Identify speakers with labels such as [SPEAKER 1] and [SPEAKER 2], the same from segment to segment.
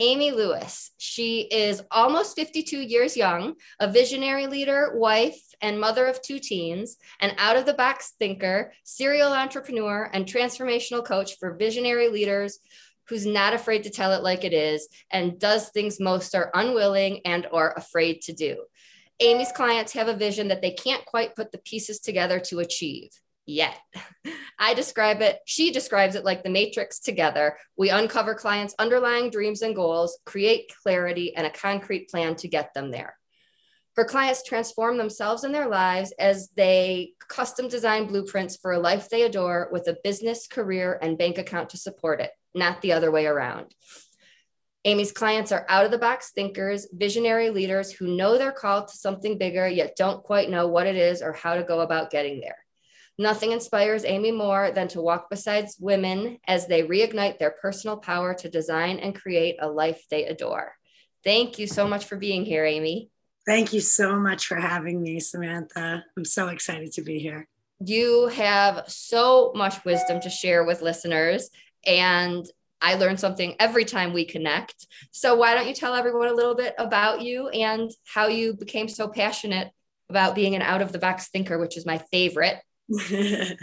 [SPEAKER 1] Amy Lewis. She is almost 52 years young, a visionary leader, wife, and mother of two teens, an out of the box thinker, serial entrepreneur, and transformational coach for visionary leaders who's not afraid to tell it like it is and does things most are unwilling and or afraid to do. Amy's clients have a vision that they can't quite put the pieces together to achieve yet. I describe it, she describes it like the matrix together. We uncover clients' underlying dreams and goals, create clarity and a concrete plan to get them there. Her clients transform themselves and their lives as they custom design blueprints for a life they adore with a business, career, and bank account to support it, not the other way around. Amy's clients are out of the box thinkers, visionary leaders who know they're called to something bigger, yet don't quite know what it is or how to go about getting there. Nothing inspires Amy more than to walk beside women as they reignite their personal power to design and create a life they adore. Thank you so much for being here, Amy.
[SPEAKER 2] Thank you so much for having me, Samantha. I'm so excited to be here.
[SPEAKER 1] You have so much wisdom to share with listeners, and I learn something every time we connect. So, why don't you tell everyone a little bit about you and how you became so passionate about being an out of the box thinker, which is my favorite?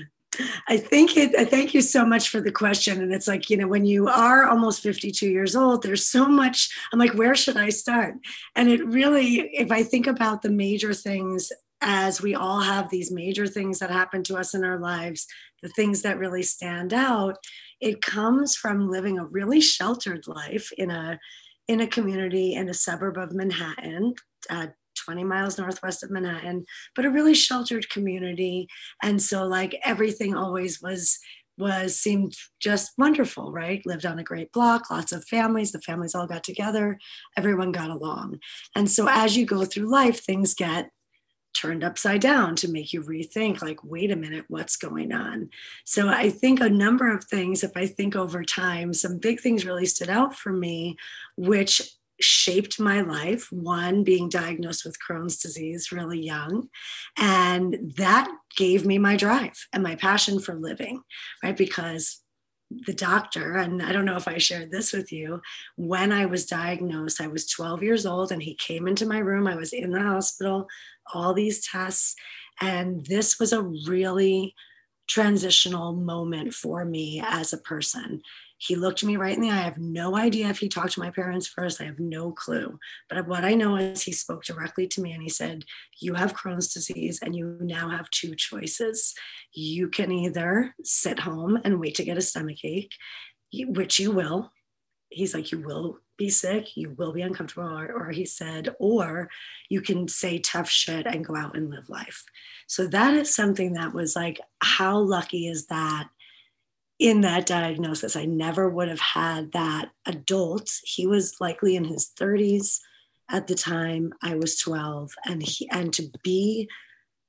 [SPEAKER 2] I think it, I thank you so much for the question. And it's like, you know, when you are almost 52 years old, there's so much. I'm like, where should I start? And it really, if I think about the major things, as we all have these major things that happen to us in our lives, the things that really stand out, it comes from living a really sheltered life in a in a community in a suburb of Manhattan, uh, 20 miles northwest of Manhattan, but a really sheltered community. And so like everything always was was seemed just wonderful, right? Lived on a great block, lots of families, the families all got together, everyone got along. And so as you go through life, things get turned upside down to make you rethink like wait a minute what's going on so i think a number of things if i think over time some big things really stood out for me which shaped my life. One being diagnosed with Crohn's disease really young. And that gave me my drive and my passion for living, right? Because the doctor, and I don't know if I shared this with you, when I was diagnosed, I was 12 years old and he came into my room. I was in the hospital, all these tests. And this was a really transitional moment for me as a person he looked me right in the eye. I have no idea if he talked to my parents first. I have no clue. But what I know is he spoke directly to me and he said, You have Crohn's disease and you now have two choices. You can either sit home and wait to get a stomach ache, which you will. He's like, You will be sick, you will be uncomfortable. Or, or he said, Or you can say tough shit and go out and live life. So that is something that was like, How lucky is that? In that diagnosis. I never would have had that adult. He was likely in his 30s at the time I was 12 and he and to be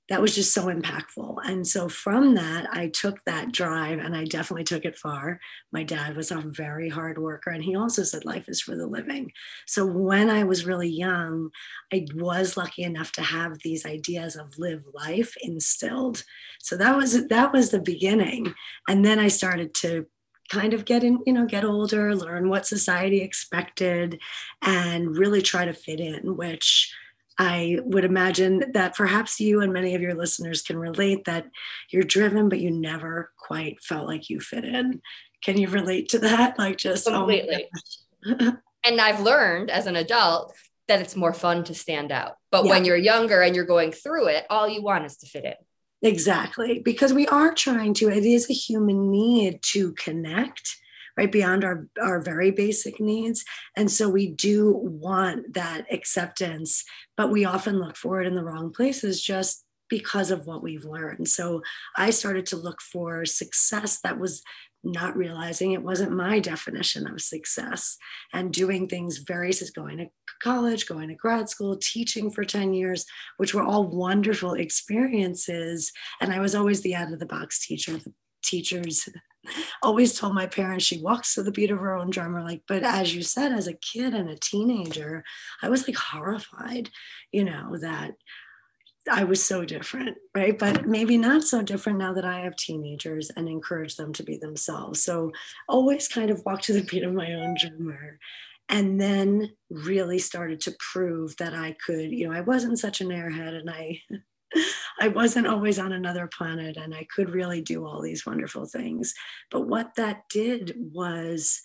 [SPEAKER 2] that was just so impactful. And so from that, I took that drive and I definitely took it far. My dad was a very hard worker and he also said life is for the living. So when I was really young, I was lucky enough to have these ideas of live life instilled. So that was that was the beginning. And then I started to kind of get in, you know, get older, learn what society expected and really try to fit in, which I would imagine that perhaps you and many of your listeners can relate that you're driven, but you never quite felt like you fit in. Can you relate to that? Like just
[SPEAKER 1] oh completely. Oh and I've learned as an adult that it's more fun to stand out. But yeah. when you're younger and you're going through it, all you want is to fit in.
[SPEAKER 2] Exactly. Because we are trying to, it is a human need to connect right beyond our, our very basic needs. And so we do want that acceptance, but we often look for it in the wrong places just because of what we've learned. So I started to look for success that was not realizing it wasn't my definition of success and doing things very going to college going to grad school teaching for 10 years which were all wonderful experiences and i was always the out of the box teacher the teachers always told my parents she walks to the beat of her own drummer like but as you said as a kid and a teenager i was like horrified you know that I was so different, right? But maybe not so different now that I have teenagers and encourage them to be themselves. So always kind of walk to the beat of my own drummer. And then really started to prove that I could, you know, I wasn't such an airhead and I I wasn't always on another planet and I could really do all these wonderful things. But what that did was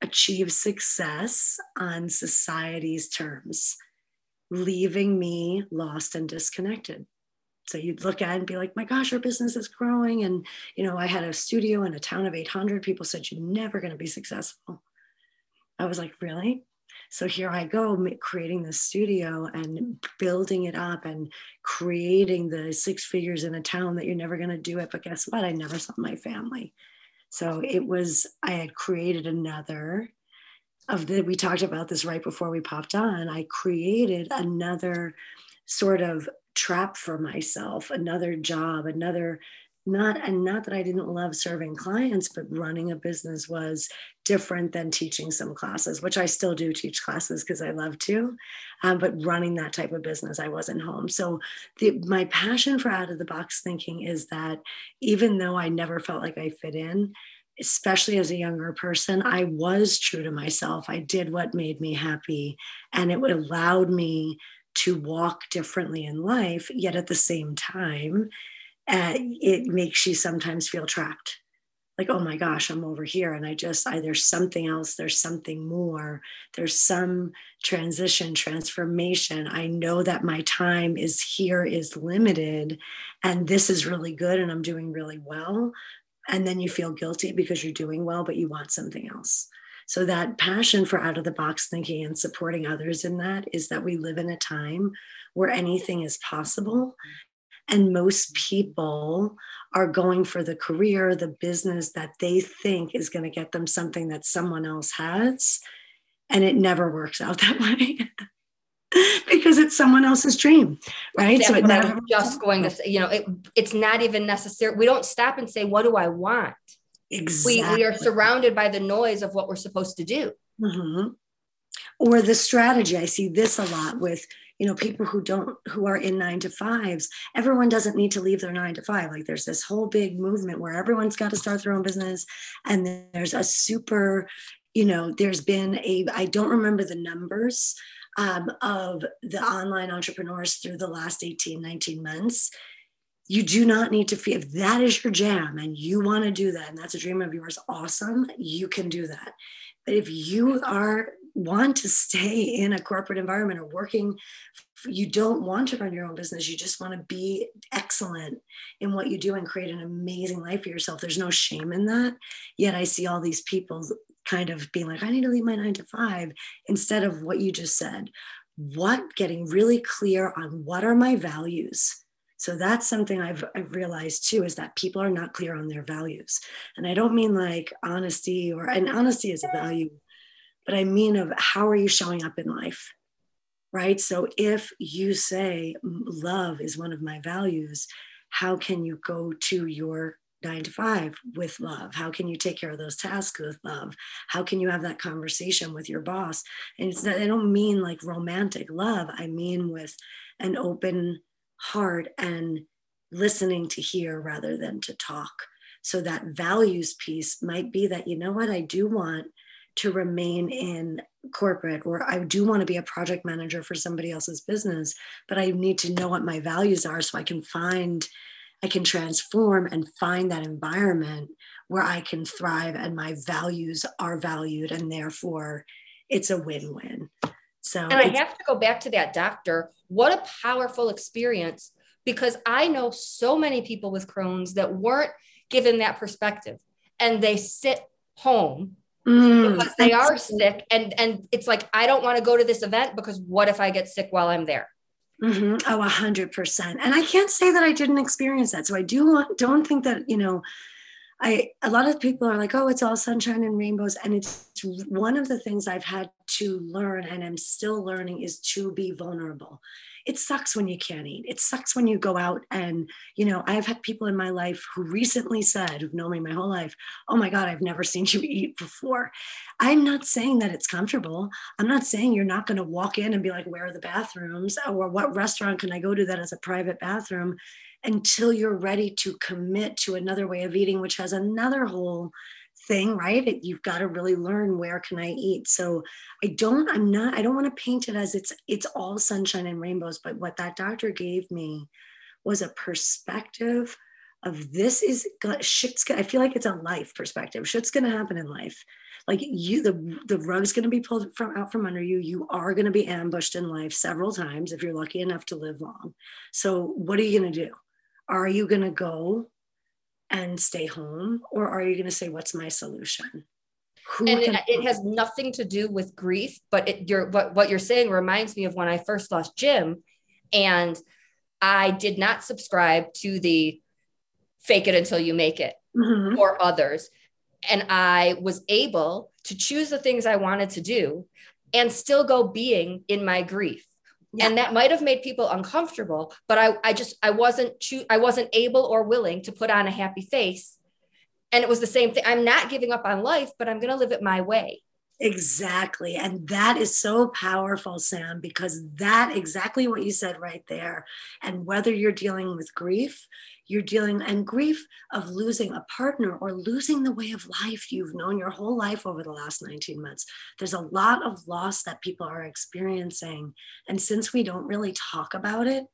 [SPEAKER 2] achieve success on society's terms leaving me lost and disconnected. So you'd look at and be like, my gosh, our business is growing. And, you know, I had a studio in a town of 800. People said, you're never going to be successful. I was like, really? So here I go, creating this studio and building it up and creating the six figures in a town that you're never going to do it. But guess what? I never saw my family. So it was, I had created another of the we talked about this right before we popped on i created another sort of trap for myself another job another not and not that i didn't love serving clients but running a business was different than teaching some classes which i still do teach classes because i love to um, but running that type of business i wasn't home so the, my passion for out of the box thinking is that even though i never felt like i fit in especially as a younger person, I was true to myself. I did what made me happy, and it allowed me to walk differently in life. Yet at the same time, uh, it makes you sometimes feel trapped. Like, oh my gosh, I'm over here, and I just, I, there's something else, there's something more, there's some transition, transformation. I know that my time is here is limited, and this is really good, and I'm doing really well and then you feel guilty because you're doing well but you want something else so that passion for out of the box thinking and supporting others in that is that we live in a time where anything is possible and most people are going for the career the business that they think is going to get them something that someone else has and it never works out that way because it's someone else's dream, right?
[SPEAKER 1] so it never just going to say, you know, it, it's not even necessary. We don't stop and say, what do I want? Exactly. We, we are surrounded by the noise of what we're supposed to do.
[SPEAKER 2] Mm-hmm. Or the strategy. I see this a lot with, you know, people who don't, who are in nine to fives. Everyone doesn't need to leave their nine to five. Like there's this whole big movement where everyone's got to start their own business. And there's a super, you know, there's been a, I don't remember the numbers, um, of the online entrepreneurs through the last 18, 19 months. You do not need to feel if that is your jam and you want to do that and that's a dream of yours, awesome. You can do that. But if you are want to stay in a corporate environment or working you don't want to run your own business you just want to be excellent in what you do and create an amazing life for yourself there's no shame in that yet i see all these people kind of being like, I need to leave my nine to five instead of what you just said. What getting really clear on what are my values. So that's something I've, I've realized too is that people are not clear on their values. And I don't mean like honesty or, and honesty is a value, but I mean of how are you showing up in life? Right. So if you say love is one of my values, how can you go to your nine to five with love? How can you take care of those tasks with love? How can you have that conversation with your boss? And it's not, I don't mean like romantic love, I mean with an open heart and listening to hear rather than to talk. So that values piece might be that, you know what, I do want to remain in corporate or I do want to be a project manager for somebody else's business, but I need to know what my values are so I can find I can transform and find that environment where I can thrive and my values are valued and therefore it's a win-win. So
[SPEAKER 1] And I have to go back to that doctor. What a powerful experience because I know so many people with Crohn's that weren't given that perspective and they sit home mm, because they are sick and and it's like I don't want to go to this event because what if I get sick while I'm there?
[SPEAKER 2] Mm-hmm. Oh, a hundred percent. And I can't say that I didn't experience that. So I do want, don't think that, you know, I a lot of people are like, oh, it's all sunshine and rainbows. And it's one of the things I've had to learn and I'm still learning is to be vulnerable. It sucks when you can't eat. It sucks when you go out and, you know, I've had people in my life who recently said, who've known me my whole life, oh my God, I've never seen you eat before. I'm not saying that it's comfortable. I'm not saying you're not going to walk in and be like, where are the bathrooms? Or what restaurant can I go to that has a private bathroom? until you're ready to commit to another way of eating, which has another whole thing, right? You've got to really learn where can I eat. So I don't, I'm not, I don't want to paint it as it's it's all sunshine and rainbows. But what that doctor gave me was a perspective of this is shit's I feel like it's a life perspective. Shit's gonna happen in life. Like you, the the rug's gonna be pulled from out from under you. You are gonna be ambushed in life several times if you're lucky enough to live long. So what are you gonna do? are you to go and stay home or are you going to say what's my solution?
[SPEAKER 1] Who and it, it, has nothing to do with grief but it, you're, what, what you're saying reminds me of when i first lost jim and i did not subscribe to the fake it until you make it mm-hmm. or others. And i was able to choose the things i wanted to do and still go being in my grief yeah. and that might have made people uncomfortable but i i just i wasn't cho- i wasn't able or willing to put on a happy face and it was the same thing i'm not giving up on life but i'm going to live it my way
[SPEAKER 2] Exactly. And that is so powerful, Sam, because that exactly what you said right there. And whether you're dealing with grief, you're dealing and grief of losing a partner or losing the way of life you've known your whole life over the last 19 months. There's a lot of loss that people are experiencing and since we don't really talk about it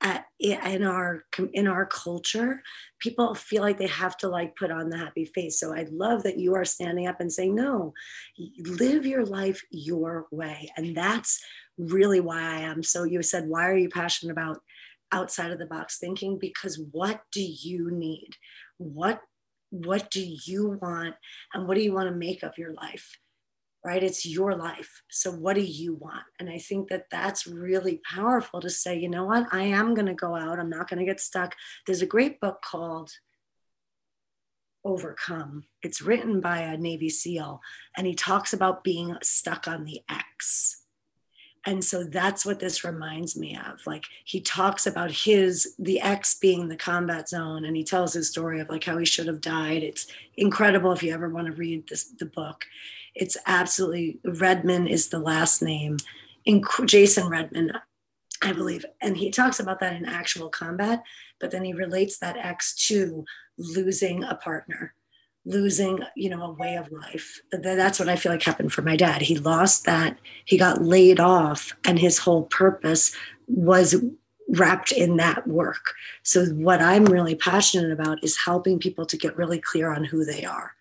[SPEAKER 2] at, in our in our culture people feel like they have to like put on the happy face. So i love that you are standing up and saying no live your life your way. And that's really why i am so you said why are you passionate about outside of the box thinking because what do you need? What what do you want? And what do you want to make of your life? Right? It's your life. So what do you want? And i think that that's really powerful to say you know what? I am going to go out. I'm not going to get stuck. There's a great book called overcome. It's written by a navy seal and he talks about being stuck on the x and so that's what this reminds me of. Like he talks about his the x being the combat zone and he tells his story of like how he should have died. It's incredible if you ever want to read this the book. It's absolutely redman is the last name. In jason redman i believe. And he talks about that in actual combat but then he relates that x to losing a partner losing you know a way of life. That's what i feel like happened for my dad. He lost that he got laid off and his whole purpose was wrapped in that work. So what i'm really passionate about is helping people to get really clear on who they are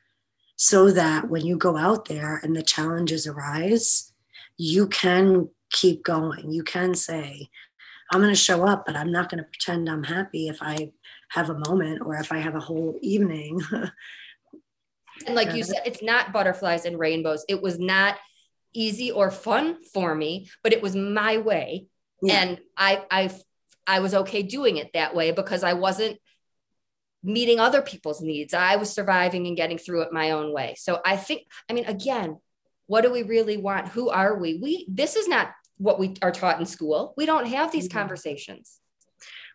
[SPEAKER 2] so that when you go out there and the challenges arise you can keep going. You can say i'm going to show up but i'm not going to pretend i'm happy if i have a moment or if i have a whole evening
[SPEAKER 1] And like you said, it's not butterflies and rainbows. It was not easy or fun for me, but it was my way. Yeah. And I I I was okay doing it that way because I wasn't meeting other people's needs. I was surviving and getting through it my own way. So I think, I mean, again, what do we really want? Who are we? We this is not what we are taught in school. We don't have these mm-hmm. conversations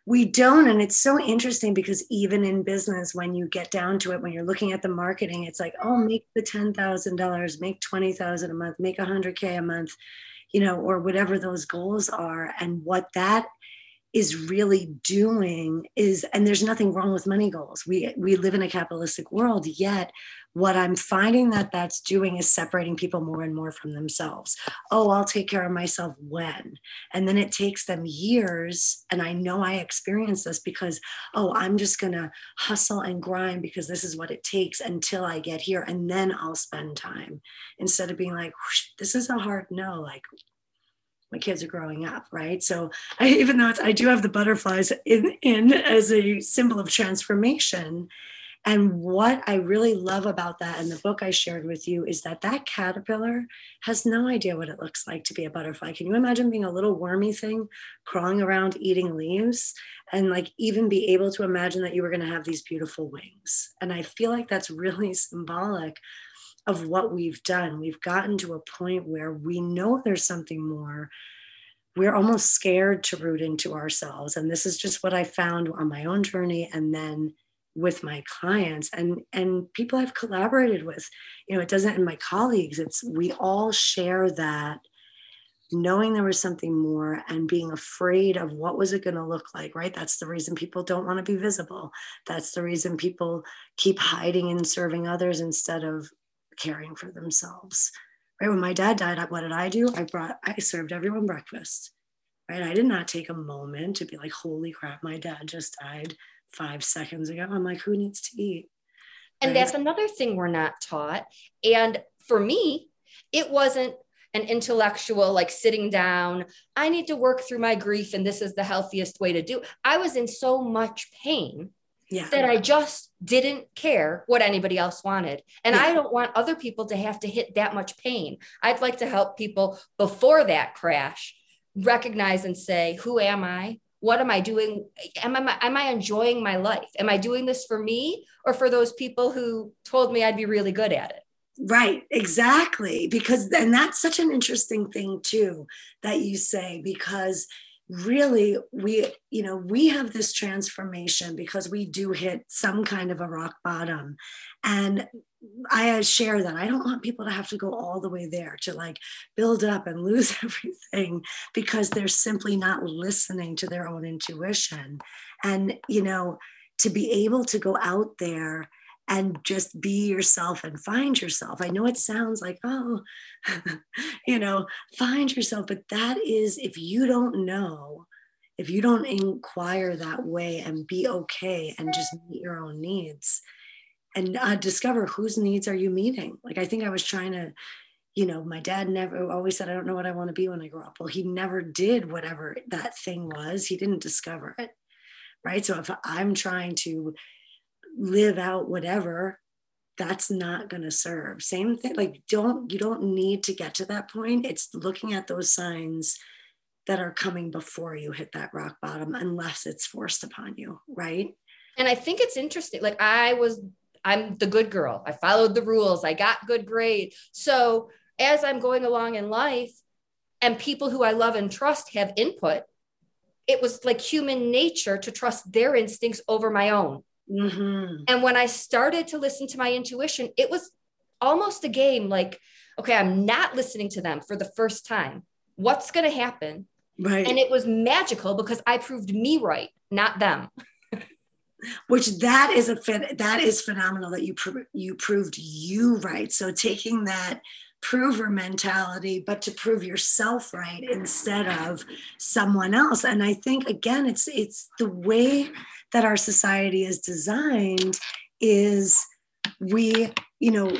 [SPEAKER 2] we don't and it's so interesting because even in business when you get down to it when you're looking at the marketing it's like oh make the $10000 make 20000 a month make 100k a month you know or whatever those goals are. And what that is really doing is and there's nothing wrong with money goals. We we live in a capitalistic world yet what i'm finding that that's doing is separating people more and more from themselves. Oh i'll take care of myself when? And then it takes them years and i know i experienced this because oh i'm just going to hustle and grind because this is what it takes until i get here and then i'll spend time. Instead of being like this is a hard no like my kids are growing up, right? So I, even though I do have the butterflies in, in as a symbol of transformation, And what I really love about that and the book I shared with you is that that caterpillar has no idea what it looks like to be a butterfly. Can you imagine being a little wormy thing crawling around eating leaves and like even be able to imagine that you were going to have these beautiful wings? And I feel like that's really symbolic of what we've done. We've gotten to a point where we know there's something more. We're almost scared to root into ourselves. And this is just what I found on my own journey. And then with my clients and and people I've collaborated with. You know, it doesn't, and my colleagues, it's we all share that knowing there was something more and being afraid of what was it going to look like right? That's the reason people don't want to be visible. That's the reason people keep hiding and serving others instead of caring for themselves right? When my dad died what did i do? I brought i served everyone breakfast right? I did not take a moment to be like holy crap my dad just died five seconds ago. I'm like, who needs to eat?
[SPEAKER 1] And right? that's another thing we're not taught. And for me, it wasn't an intellectual, like sitting down, I need to work through my grief, and this is the healthiest way to do. I was in so much pain yeah. that I just didn't care what anybody else wanted. And yeah. I don't want other people to have to hit that much pain. I'd like to help people before that crash recognize and say, Who am I? What am i doing? Am I, am I enjoying my life? Am i doing this for me or for those people who told me i'd be really good at it?
[SPEAKER 2] Right exactly because and that's such an interesting thing too that you say because really we you know we have this transformation because we do hit some kind of a rock bottom and I share that. I don't want people to have to go all the way there to like build up and lose everything because they're simply not listening to their own intuition. And, you know, to be able to go out there and just be yourself and find yourself. I know it sounds like, oh, you know, find yourself, but that is if you don't know, if you don't inquire that way and be okay and just meet your own needs, and uh, discover whose needs are you meeting. Like i think i was trying to you know my dad never always said i don't know what i want to be when i grow up. Well he never did whatever that thing was. He didn't discover it right? So if i'm trying to live out whatever that's not going to serve same thing like don't you don't need to get to that point it's looking at those signs that are coming before you hit that rock bottom unless it's forced upon you right
[SPEAKER 1] and i think it's interesting like i was I'm the good girl. I followed the rules. I got good grade. So as I'm going along in life and people who I love and trust have input, it was like human nature to trust their instincts over my own. Mm-hmm. And when I started to listen to my intuition, it was almost a game like, okay, I'm not listening to them for the first time. What's going to happen? Right. And it was magical because I proved me right, not them.
[SPEAKER 2] which that is a that is phenomenal that you you proved you right so taking that prover mentality but to prove yourself right instead of someone else and i think again it's it's the way that our society is designed is we you know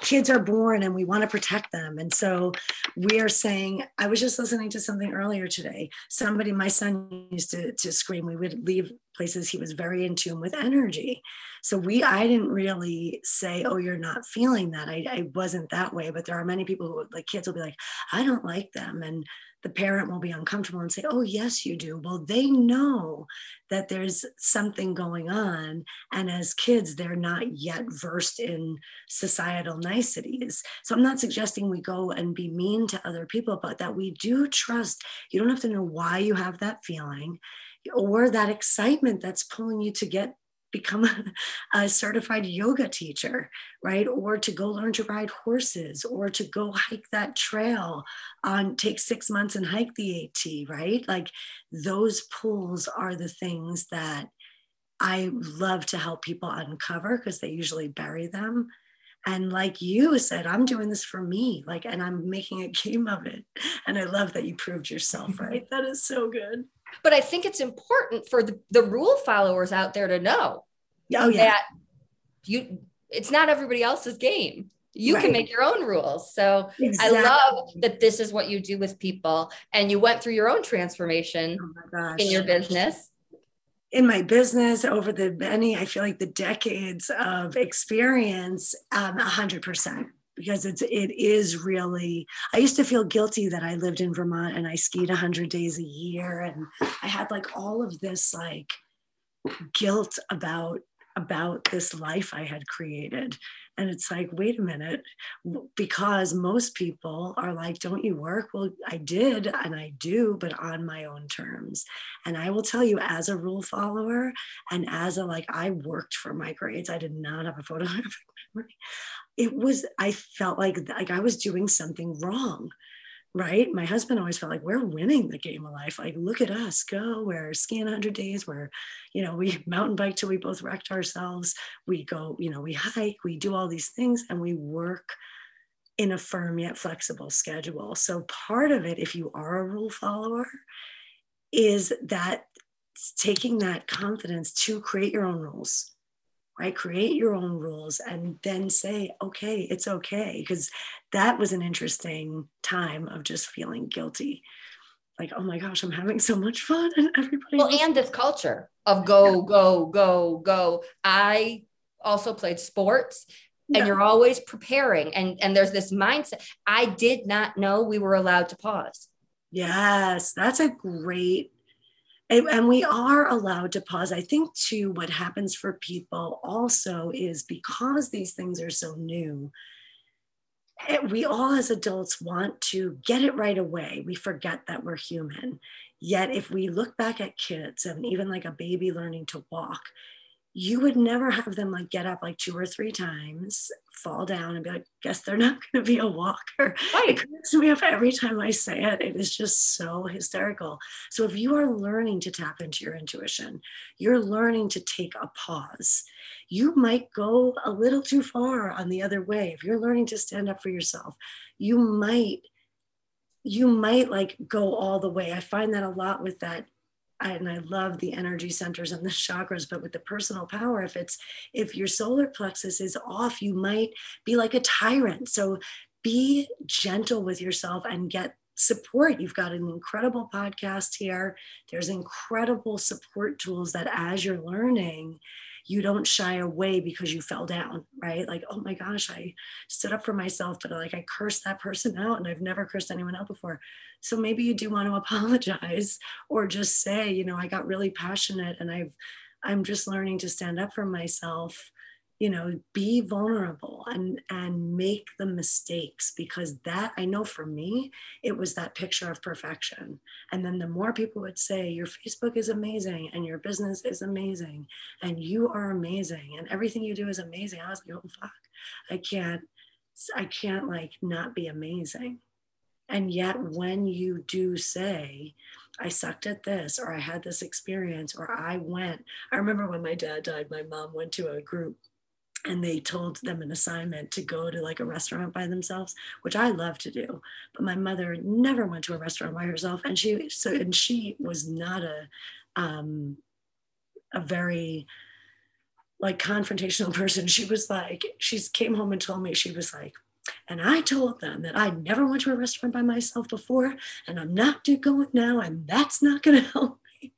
[SPEAKER 2] kids are born and we want to protect them. And so we are saying i was just listening to something earlier today. Somebody my son used to, to scream we would leave places he was very in tune with energy so we i didn't really say oh you're not feeling that i, I wasn't that way but there are many people who like kids will be like i don't like them and the parent will be uncomfortable and say, Oh, yes, you do. Well, they know that there's something going on. And as kids, they're not yet versed in societal niceties. So I'm not suggesting we go and be mean to other people, but that we do trust. You don't have to know why you have that feeling or that excitement that's pulling you to get become a, a, certified yoga teacher, right? Or to go learn to ride horses or to go hike that trail on take six months and hike the AT, right? Like those pulls are the things that I love to help people uncover because they usually bury them. And like you said, I'm doing this for me, like, and I'm making a game of it. And I love that you proved yourself right. That is so good.
[SPEAKER 1] But I think it's important for the, the rule followers out there to know
[SPEAKER 2] oh, yeah. that
[SPEAKER 1] you it's not everybody else's game. You right. can make your own rules. So exactly. I love that this is what you do with people and you went through your own transformation oh in your business.
[SPEAKER 2] in my business over the many, I feel like the decades of experience, um, 100% because it's it is really i used to feel guilty that i lived in vermont and i skied 100 days a year and i had like all of this like guilt about about this life i had created and it's like, wait a minute, because most people are like, don't you work? Well, I did and I do, but on my own terms. And I will tell you, as a rule follower and as a like, I worked for my grades, I did not have a photographic memory. It was, I felt like like I was doing something wrong right? My husband always felt like we're winning the game of life. Like, look at us go. We're skiing 100 days. We're, you know, we mountain bike till we both wrecked ourselves. We go, you know, we hike, we do all these things and we work in a firm yet flexible schedule. So, part of it, if you are a rule follower, is that taking that confidence to create your own rules right? Create your own rules and then say, okay, it's okay. Because that was an interesting time of just feeling guilty. Like, oh my gosh, I'm having so much fun. And everybody.
[SPEAKER 1] Well, and this culture of go, go, go, go. I also played sports. Yeah. And you're always preparing, and and there's this mindset. I did not know we were allowed to pause.
[SPEAKER 2] Yes, that's a great and, we are allowed to pause. I think, too, what happens for people also is because these things are so new, eh, we all as adults want to get it right away. We forget that we're human. Yet, if we look back at kids and even like a baby learning to walk, you would never have them like get up like two or three times, fall down, and be like, guess they're not going to be a walker. Right. It cracks me up every time I say it. It is just so hysterical. So if you are learning to tap into your intuition, you're learning to take a pause. You might go a little too far on the other way. If you're learning to stand up for yourself, you might you might like go all the way. I find that a lot with that and I love the energy centers and the chakras, but with the personal power, if it's if your solar plexus is off, you might be like a tyrant. So be gentle with yourself and get support. You've got an incredible podcast here. There's incredible support tools that as you're learning, you don't shy away because you fell down, right? Like, oh my gosh, I stood up for myself, but like I cursed that person out and I've never cursed anyone out before. So maybe you do want to apologize or just say, you know, I got really passionate and I've, I'm just learning to stand up for myself you know be vulnerable and and make the mistakes because that i know for me it was that picture of perfection. And then the more people would say your facebook is amazing and your business is amazing and you are amazing and everything you do is amazing. I was like oh fuck. I can't i can't like not be amazing. And yet when you do say I sucked at this, or I had this experience, or I went. I remember when my dad died, my mom went to a group and they told them an assignment to go to like a restaurant by themselves which i love to do but my mother never went to a restaurant by herself and she so and she was not a um a very like confrontational person she was like she came home and told me she was like and I told them that I never went to a restaurant by myself before, and I'm not going now, and that's not going to help me.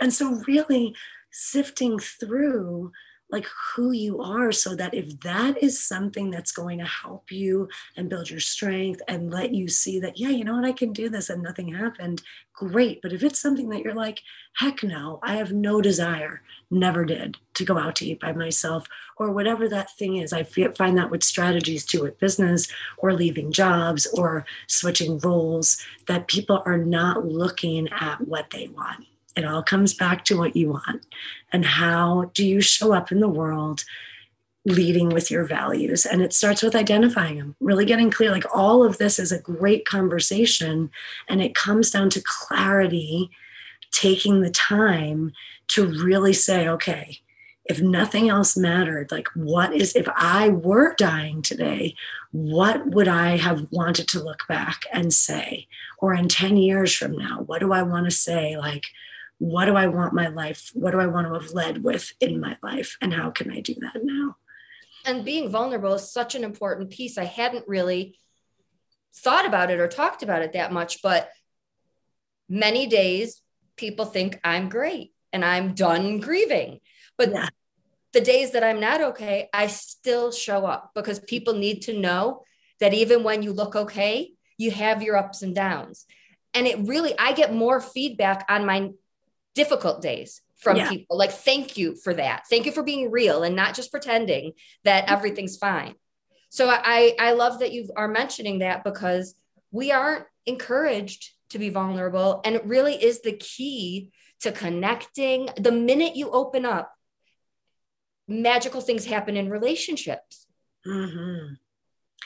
[SPEAKER 2] And so, really sifting through like who you are so that if that is something that's going to help you and build your strength and let you see that yeah you know what? I can do this and nothing happened great. But if it's something that you're like heck no i have no desire never did to go out to eat by myself or whatever that thing is i find that with strategies too with business or leaving jobs or switching roles that people are not looking at what they want it all comes back to what you want and how do you show up in the world leading with your values. And it starts with identifying them, really getting clear. Like all of this is a great conversation. And it comes down to clarity, taking the time to really say, okay, if nothing else mattered, like what is, if I were dying today, what would I have wanted to look back and say? Or in 10 years from now, what do I want to say? Like, what do I want my life? What do I want to have led with in my life? And how can I do that now?
[SPEAKER 1] And being vulnerable is such an important piece. I hadn't really thought about it or talked about it that much, but many days people think I'm great. and I'm done grieving. But yeah. the days that I'm not okay, I still show up because people need to know that even when you look okay, you have your ups and downs. And it really, I get more feedback on my difficult days from yeah. people like, thank you for that. Thank you for being real and not just pretending that everything's fine. So I, I love that you are mentioning that because we aren't encouraged to be vulnerable. And it really is the key to connecting. The minute you open up, magical things happen in relationships.
[SPEAKER 2] Mm-hmm.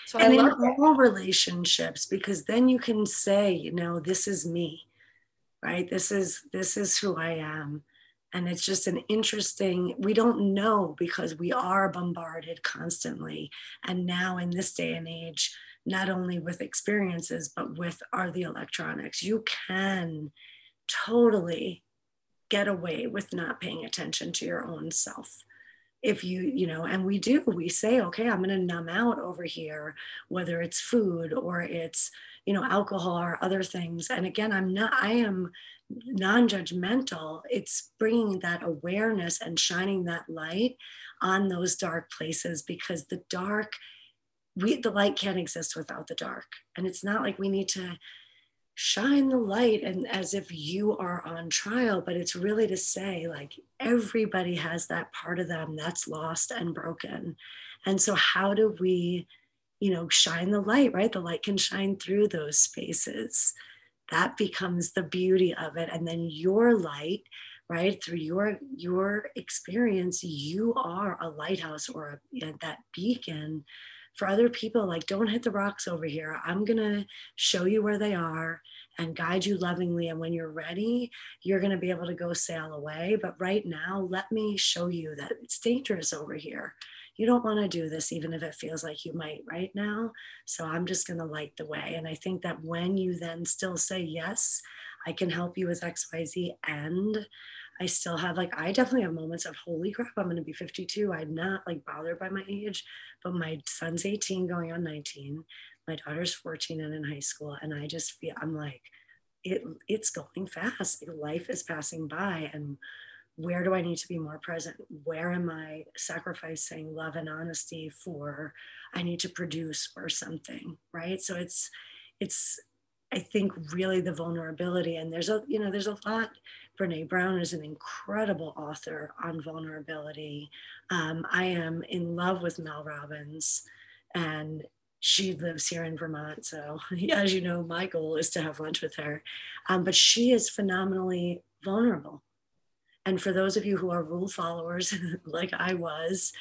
[SPEAKER 2] So and I in all relationships, because then you can say, you know, this is me, right? This is this is who I am. And it's just an interesting, we don't know because we are bombarded constantly. And now in this day and age, not only with experiences, but with are the electronics, you can totally get away with not paying attention to your own self if you you know and we do we say okay i'm going to numb out over here whether it's food or it's you know alcohol or other things. And again i'm not i am non-judgmental. It's bringing that awareness and shining that light on those dark places because the dark we the light can't exist without the dark. And it's not like we need to shine the light and as if you are on trial but it's really to say like everybody has that part of them that's lost and broken. And so how do we you know shine the light right? The light can shine through those spaces. That becomes the beauty of it. And then your light right through your your experience you are a lighthouse or a, you know, that beacon for other people. Like don't hit the rocks over here. I'm to show you where they are and guide you lovingly. And when you're ready you're going to be able to go sail away. But right now let me show you that it's dangerous over here you don't want to do this even if it feels like you might right now so i'm just going to light the way and i think that when you then still say yes i can help you with xyz and I still have like I definitely have moments of holy crap, I'm gonna be 52. I'm not like bothered by my age, but my son's 18 going on 19. My daughter's 14 and in high school. And I just feel I'm like, it it's going fast. Life is passing by. And where do I need to be more present? Where am I sacrificing love and honesty for I need to produce or something? Right. So it's it's I think really the vulnerability and there's a you know there's a lot Brene Brown is an incredible author on vulnerability. Um, I am in love with Mel Robbins, and she lives here in Vermont. So, as you know, my goal is to have lunch with her. Um, but she is phenomenally vulnerable. And for those of you who are rule followers, like I was,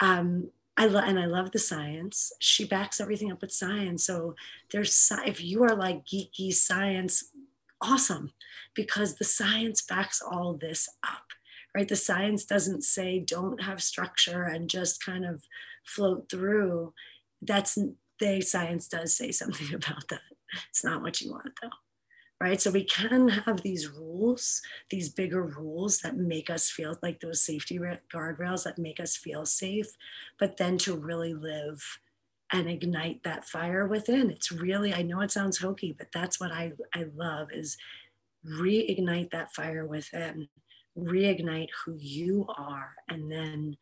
[SPEAKER 2] um, I lo- and I love the science. She backs everything up with science. So there's if you are like geeky science awesome because the science backs all this up, right? The science doesn't say don't have structure and just kind of float through. That's the science does say something about that. It's not what you want though. Right. So we can have these rules, these bigger rules that make us feel like those safety guardrails that make us feel safe, but then to really live and ignite that fire within. It's really, I know it sounds hokey, but that's what I, I love is reignite that fire within, reignite who you are, and then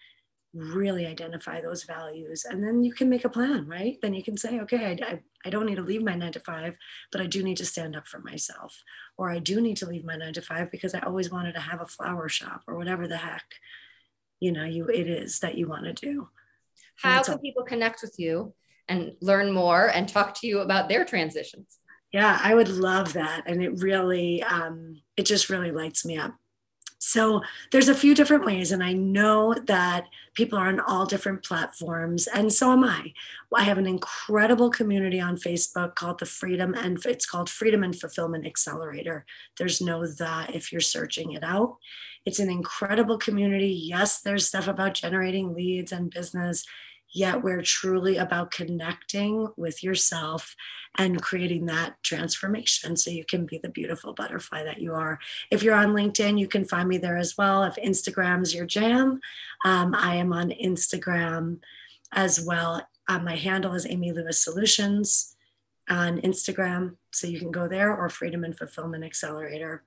[SPEAKER 2] really identify those values. And then you can make a plan, right? Then you can say, okay, I, I, I don't need to leave my nine to five, but I do need to stand up for myself. Or I do need to leave my nine to five because I always wanted to have a flower shop or whatever the heck, you know, you it is that you want to do.
[SPEAKER 1] How can people connect with you and learn more and talk to you about their transitions?
[SPEAKER 2] Yeah, I would love that. And it really, um, it just really lights me up. So there's a few different ways, and I know that people are on all different platforms, and so am I. I have an incredible community on Facebook called the Freedom and it's called Freedom and Fulfillment Accelerator. There's no the if you're searching it out. It's an incredible community. Yes, there's stuff about generating leads and business yet we're truly about connecting with yourself and creating that transformation so you can be the beautiful butterfly that you are. If you're on LinkedIn, you can find me there as well. If Instagram's your jam, um, I am on Instagram as well. Uh, my handle is Amy Lewis Solutions. on Instagram. So you can go there or Freedom and Fulfillment Accelerator.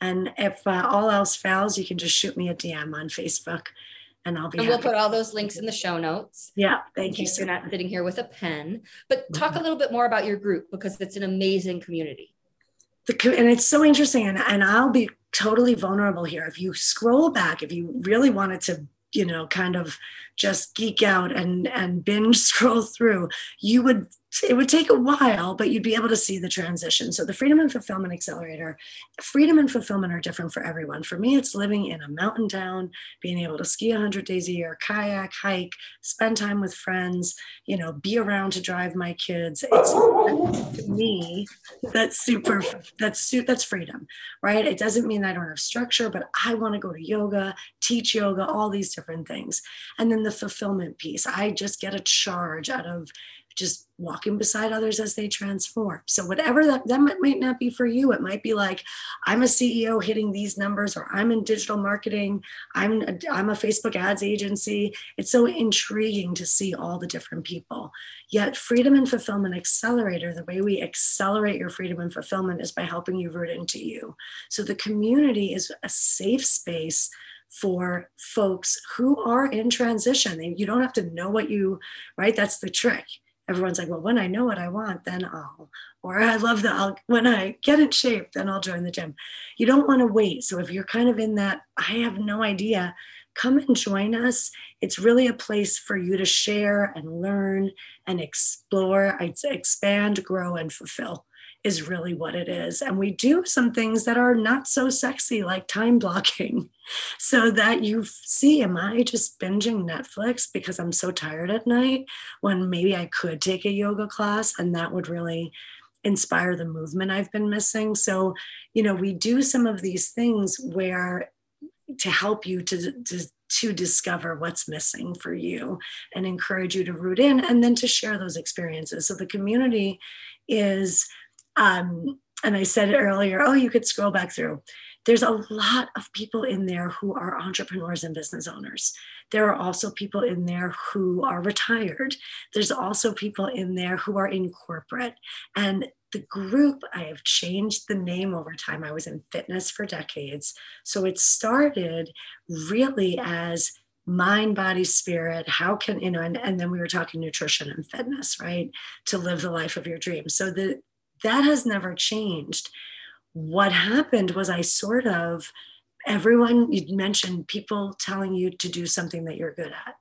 [SPEAKER 2] And if uh, all else fails, you can just shoot me a DM on Facebook and I'll be
[SPEAKER 1] and we'll put all those links in the show notes.
[SPEAKER 2] Yeah, thank you.
[SPEAKER 1] So you're not sitting here with a pen, but mm-hmm. talk a little bit more about your group because it's an amazing community.
[SPEAKER 2] The, and it's so interesting, and, and I'll be totally vulnerable here. If you scroll back, if you really wanted to you know kind of just geek out and and binge scroll through you would it would take a while but you'd be able to see the transition. So the freedom and fulfillment accelerator freedom and fulfillment are different for everyone. For me it's living in a mountain town being able to ski 100 days a year kayak hike spend time with friends you know be around to drive my kids. It's to me that's super that's that's freedom right? It doesn't mean i don't have structure but i want to go to yoga teach yoga all these different things. And then the fulfillment piece i just get a charge out of just walking beside others as they transform. So whatever that that might not be for you, it might be like I'm a CEO hitting these numbers, or I'm in digital marketing, I'm a, I'm a Facebook ads agency. It's so intriguing to see all the different people. Yet Freedom and Fulfillment Accelerator, the way we accelerate your freedom and fulfillment is by helping you root into you. So the community is a safe space for folks who are in transition. You don't have to know what you, right? That's the trick everyone's like, well, when I know what I want, then I'll, or I love that I'll, when I get in shape, then I'll join the gym. You don't want to wait. So if you're kind of in that, I have no idea, come and join us. It's really a place for you to share and learn and explore, I'd say expand, grow, and fulfill is really what it is. And we do some things that are not so sexy, like time blocking, so that you see, am I just binging Netflix because I'm so tired at night when maybe I could take a yoga class and that would really inspire the movement I've been missing? So, you know, we do some of these things where to help you to, to to discover what's missing for you and encourage you to root in and then to share those experiences. So the community is um, and I said earlier, oh, you could scroll back through. There's a lot of people in there who are entrepreneurs and business owners. There are also people in there who are retired. There's also people in there who are in corporate. And the group, I have changed the name over time. I was in fitness for decades. So it started really as mind body spirit how can you know and, and then we were talking nutrition and fitness right to live the life of your dreams so the that has never changed. What happened was I sort of, everyone, you mentioned people telling you to do something that you're good at.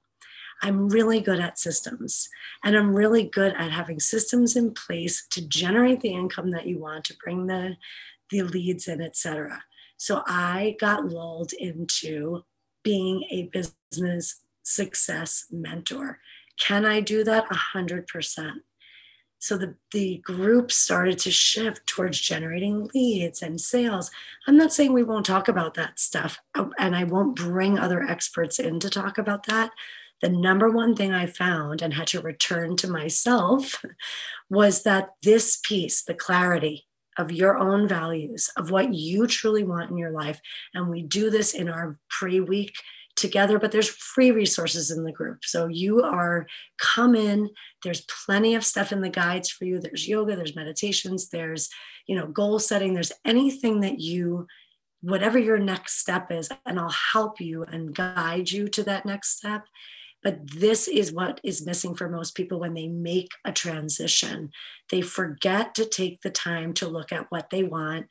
[SPEAKER 2] I'm really good at systems and I'm really good at having systems in place to generate the income that you want to bring the, the leads in, etc. So I got lulled into being a business success mentor. Can I do that? A hundred percent. So the, the group started to shift towards generating leads and sales. I'm not saying we won't talk about that stuff, oh, and I won't bring other experts in to talk about that. The number one thing I found and had to return to myself was that this piece, the clarity of your own values, of what you truly want in your life, and we do this in our pre week together, but there's free resources in the group. So you are come in, there's plenty of stuff in the guides for you. There's yoga, there's meditations, there's, you know, goal setting, there's anything that you whatever your next step is and I'll help you and guide you to that next step. But this is what is missing for most people when they make a transition. They forget to take the time to look at what they want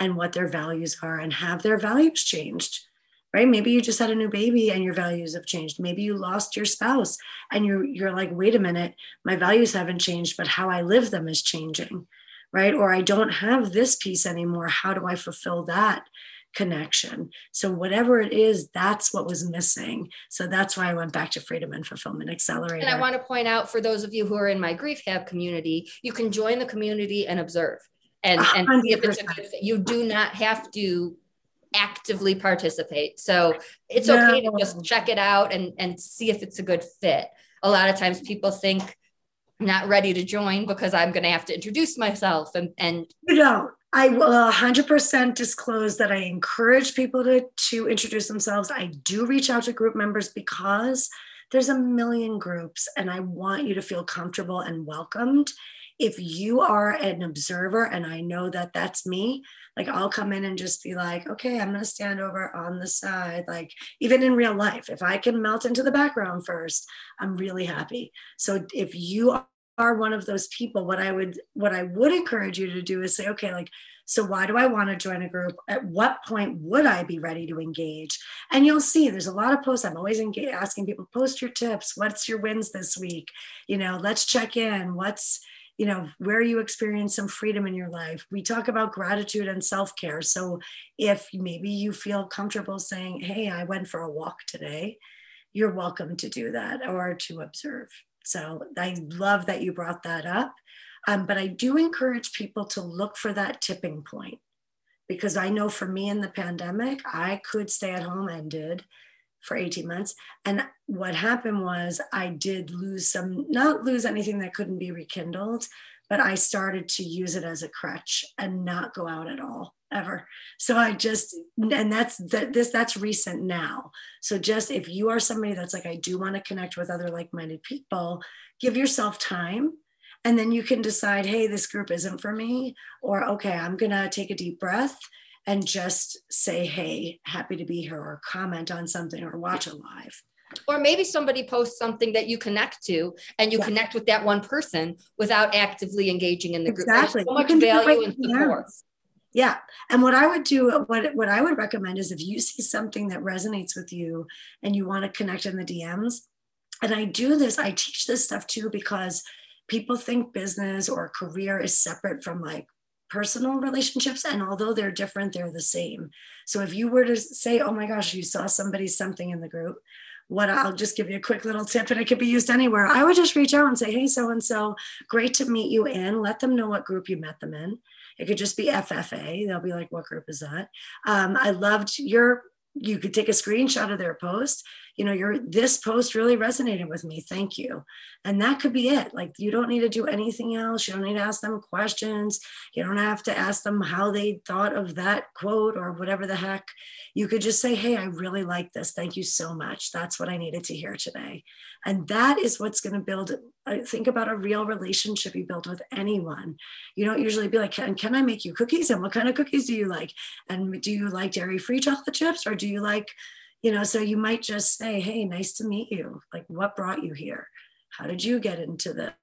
[SPEAKER 2] and what their values are and have their values changed right? Maybe you just had a new baby and your values have changed. Maybe you lost your spouse and you're you're like wait a minute my values haven't changed but how i live them is changing right? Or i don't have this piece anymore. How do i fulfill that connection? So whatever it is that's what was missing. So that's why i went back to freedom and fulfillment accelerator
[SPEAKER 1] and i want to point out for those of you who are in my grief hab community you can join the community and observe and, and see if it's a good fit. You do not have to actively participate. So it's no. okay to just check it out and, and see if it's a good fit. A lot of times people think I'm not ready to join because I'm going to have to introduce myself and, and
[SPEAKER 2] you don't. I will 100% disclose that I encourage people to, to introduce themselves. I do reach out to group members because there's a million groups and I want you to feel comfortable and welcomed if you are an observer and I know that that's me, like I'll come in and just be like, okay, I'm going to stand over on the side. Like even in real life, if I can melt into the background first, I'm really happy. So if you are one of those people, what I would what I would encourage you to do is say, okay, like so why do I want to join a group? At what point would I be ready to engage? And you'll see there's a lot of posts. I'm always engage, asking people, post your tips. What's your wins this week? You know, let's check in. What's you know where you experience some freedom in your life. We talk about gratitude and self-care. So if maybe you feel comfortable saying hey i went for a walk today you're welcome to do that or to observe. So i love that you brought that up. Um, but i do encourage people to look for that tipping point because i know for me in the pandemic i could stay at home and did for 18 months. And what happened was I did lose some, not lose anything that couldn't be rekindled, but I started to use it as a crutch and not go out at all ever. So I just, and that's that this that's recent now. So just if you are somebody that's like, I do want to connect with other like-minded people, give yourself time. And then you can decide, hey, this group isn't for me, or okay, I'm gonna take a deep breath and just say, hey, happy to be here, or comment on something, or watch a live.
[SPEAKER 1] Or maybe somebody posts something that you connect to and you yeah. connect with that one person without actively engaging in the group. Exactly. There's so much value and support.
[SPEAKER 2] Yeah. And what I would do, what, what I would recommend is if you see something that resonates with you and you want to connect in the DMs, and I do this, I teach this stuff too because people think business or career is separate from like personal relationships and although they're different they're the same. So if you were to say oh my gosh you saw somebody something in the group what i'll just give you a quick little tip and it could be used anywhere. I would just reach out and say hey so and so great to meet you in. Let them know what group you met them in. It could just be ffa they'll be like what group is that? Um, i loved your you could take a screenshot of their post. You know your this post really resonated with me. Thank you. And that could be it. Like you don't need to do anything else. You don't need to ask them questions. You don't have to ask them how they thought of that quote or whatever the heck. You could just say hey i really like this. Thank you so much. That's what i needed to hear today and that is what's going to build think about a real relationship you build with anyone. You don't usually be like, can, can I make you cookies? And what kind of cookies do you like? And do you like dairy free chocolate chips or do you like you know so you might just say hey nice to meet you like what brought you here how did you get into the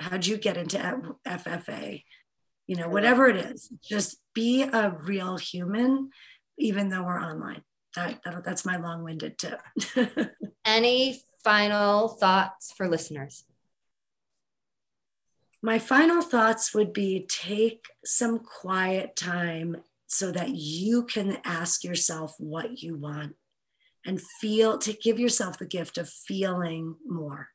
[SPEAKER 2] how did you get into ffa you know whatever it is just be a real human even though we're online that, that that's my long-winded tip
[SPEAKER 1] any final thoughts for listeners
[SPEAKER 2] my final thoughts would be take some quiet time so that you can ask yourself what you want and feel to give yourself the gift of feeling more.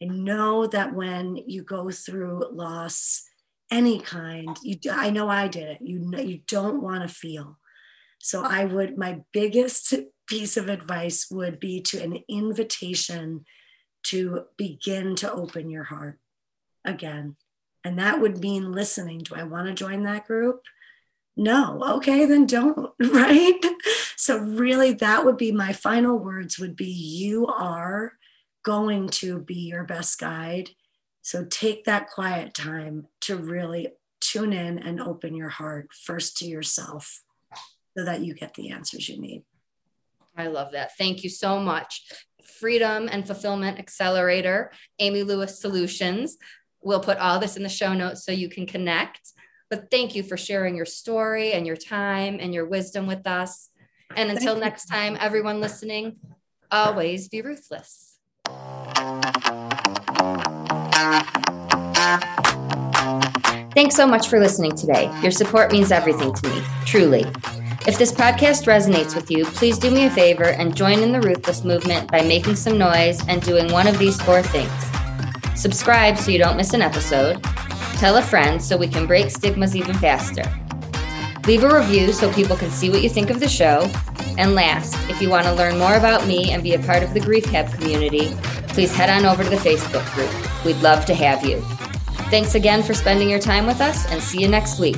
[SPEAKER 2] And know that when you go through loss, any kind, you I know I did it. You know, you don't want to feel. So I would my biggest piece of advice would be to an invitation to begin to open your heart again. And that would mean listening. Do I want to join that group? no okay then don't right so really that would be my final words would be you are going to be your best guide so take that quiet time to really tune in and open your heart first to yourself so that you get the answers you need
[SPEAKER 1] i love that thank you so much freedom and fulfillment accelerator amy lewis solutions we'll put all this in the show notes so you can connect but thank you for sharing your story and your time and your wisdom with us. And until next time, everyone listening, always be ruthless. Thanks so much for listening today. Your support means everything to me, truly. If this podcast resonates with you, please do me a favor and join in the Ruthless movement by making some noise and doing one of these four things. Subscribe so you don't miss an episode Tell a friend so we can break stigmas even faster. Leave a review so people can see what you think of the show. And last, if you want to learn more about me and be a part of the Grief Hab community, please head on over to the Facebook group. We'd love to have you. Thanks again for spending your time with us and see you next week.